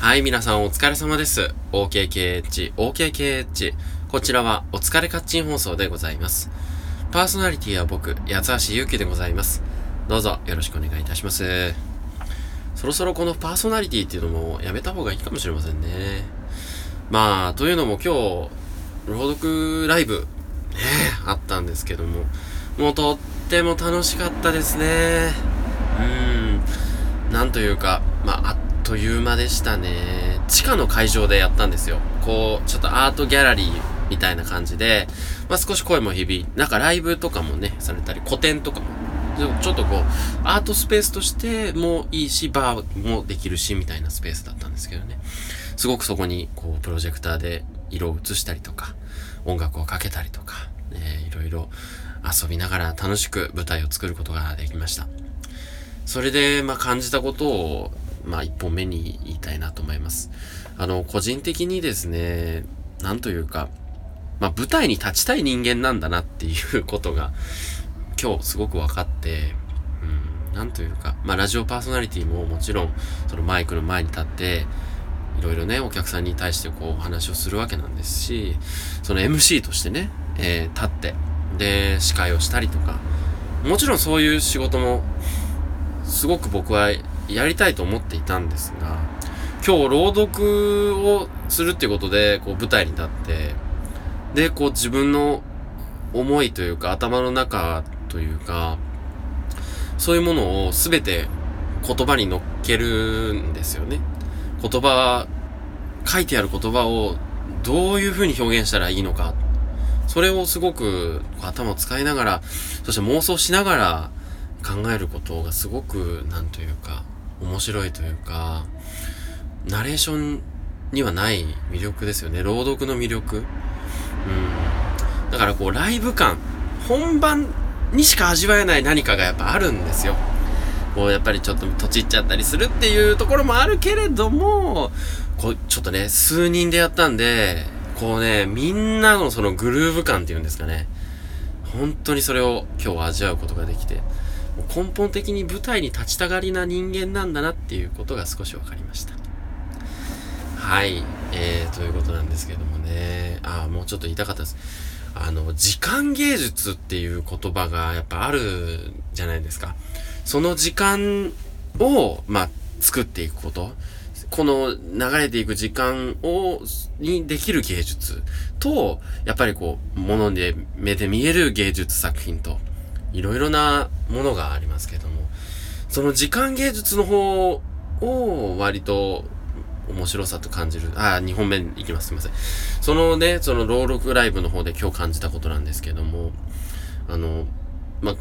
はい、皆さんお疲れ様です。OKKH、OKKH。こちらはお疲れカッチン放送でございます。パーソナリティは僕、八橋ゆうきでございます。どうぞよろしくお願いいたします。そろそろこのパーソナリティっていうのもやめた方がいいかもしれませんね。まあ、というのも今日、朗読ライブ、ね、あったんですけども、もうとっても楽しかったですね。うん。なんというか、まあ、という間でしたね。地下の会場でやったんですよ。こう、ちょっとアートギャラリーみたいな感じで、まあ、少し声も響いなんかライブとかもね、されたり、個展とかも。ちょっとこう、アートスペースとしてもいいし、バーもできるし、みたいなスペースだったんですけどね。すごくそこに、こう、プロジェクターで色を映したりとか、音楽をかけたりとか、ね、いろいろ遊びながら楽しく舞台を作ることができました。それで、まあ、感じたことを、まあ、一本目に言いたいなと思います。あの、個人的にですね、なんというか、まあ、舞台に立ちたい人間なんだなっていうことが、今日すごく分かって、うん、なんというか、まあ、ラジオパーソナリティももちろん、そのマイクの前に立って、いろいろね、お客さんに対してこう、お話をするわけなんですし、その MC としてね、えー、立って、で、司会をしたりとか、もちろんそういう仕事も、すごく僕はやりたいと思っていたんですが、今日朗読をするっていうことで、こう舞台に立って、で、こう自分の思いというか頭の中というか、そういうものをすべて言葉に乗っけるんですよね。言葉、書いてある言葉をどういう風に表現したらいいのか。それをすごく頭を使いながら、そして妄想しながら考えることがすごく、なんというか、面白いというか、ナレーションにはない魅力ですよね。朗読の魅力。うん。だからこう、ライブ感、本番にしか味わえない何かがやっぱあるんですよ。こう、やっぱりちょっととちっちゃったりするっていうところもあるけれども、こう、ちょっとね、数人でやったんで、こうね、みんなのそのグルーヴ感っていうんですかね。本当にそれを今日味わうことができて、根本的に舞台に立ちたがりな人間なんだなっていうことが少し分かりました。はい。えー、ということなんですけどもね。ああ、もうちょっと言いたかったです。あの、時間芸術っていう言葉がやっぱあるじゃないですか。その時間を、まあ、作っていくこと。この流れていく時間を、にできる芸術と、やっぱりこう、物で、目で見える芸術作品と、いろいろなものがありますけども、その時間芸術の方を割と面白さと感じる。あ、2本目いきます。すいません。そのね、その朗読ライブの方で今日感じたことなんですけども、あの、ま、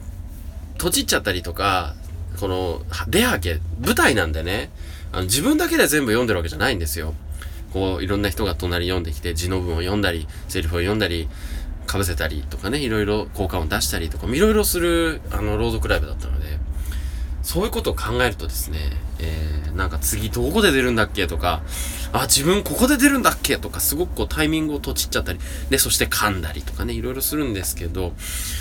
閉じっちゃったりとか、この、出はけ、舞台なんでね、あの自分だけで全部読んでるわけじゃないんですよ。こう、いろんな人が隣読んできて、字の文を読んだり、セリフを読んだり、被せたりとかね、いろいろ効果音出したりとか、いろいろする、あの、朗読ライブだったので、そういうことを考えるとですね、えー、なんか次どこで出るんだっけとか、あ、自分ここで出るんだっけとか、すごくこうタイミングをとちっちゃったり、で、そして噛んだりとかね、いろいろするんですけど、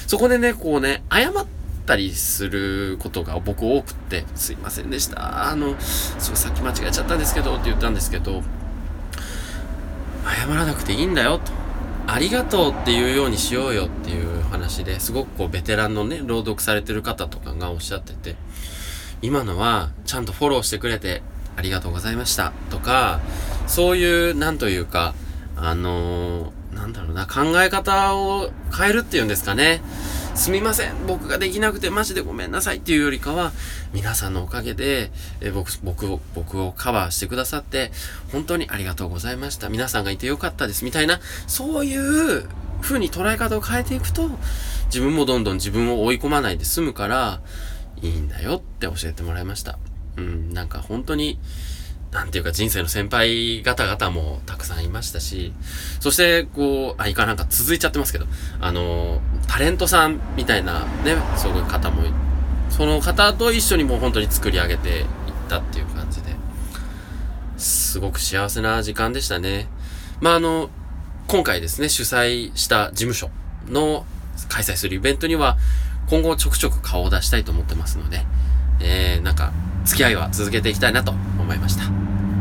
そこでね、こうね、謝ったりすることが僕多くって、すいませんでした。あの、そう、さっき間違えちゃったんですけど、って言ったんですけど、謝らなくていいんだよ、と。ありがとうっていうようにしようよっていう話ですごくこうベテランのね、朗読されてる方とかがおっしゃってて、今のはちゃんとフォローしてくれてありがとうございましたとか、そういう、なんというか、あのー、なんだろうな、考え方を変えるっていうんですかね。すみません、僕ができなくてマジでごめんなさいっていうよりかは、皆さんのおかげで、え僕、僕を、僕をカバーしてくださって、本当にありがとうございました。皆さんがいてよかったです。みたいな、そういう風に捉え方を変えていくと、自分もどんどん自分を追い込まないで済むから、いいんだよって教えてもらいました。うん、なんか本当に、なんていうか人生の先輩方々もたくさんいましたし、そして、こう、あ、いかなんか続いちゃってますけど、あの、タレントさんみたいなね、そういう方も、その方と一緒にもう本当に作り上げていったっていう感じで、すごく幸せな時間でしたね。まあ、あの、今回ですね、主催した事務所の開催するイベントには、今後ちょくちょく顔を出したいと思ってますので、えー、なんか、付き合いは続けていきたいなと思いました。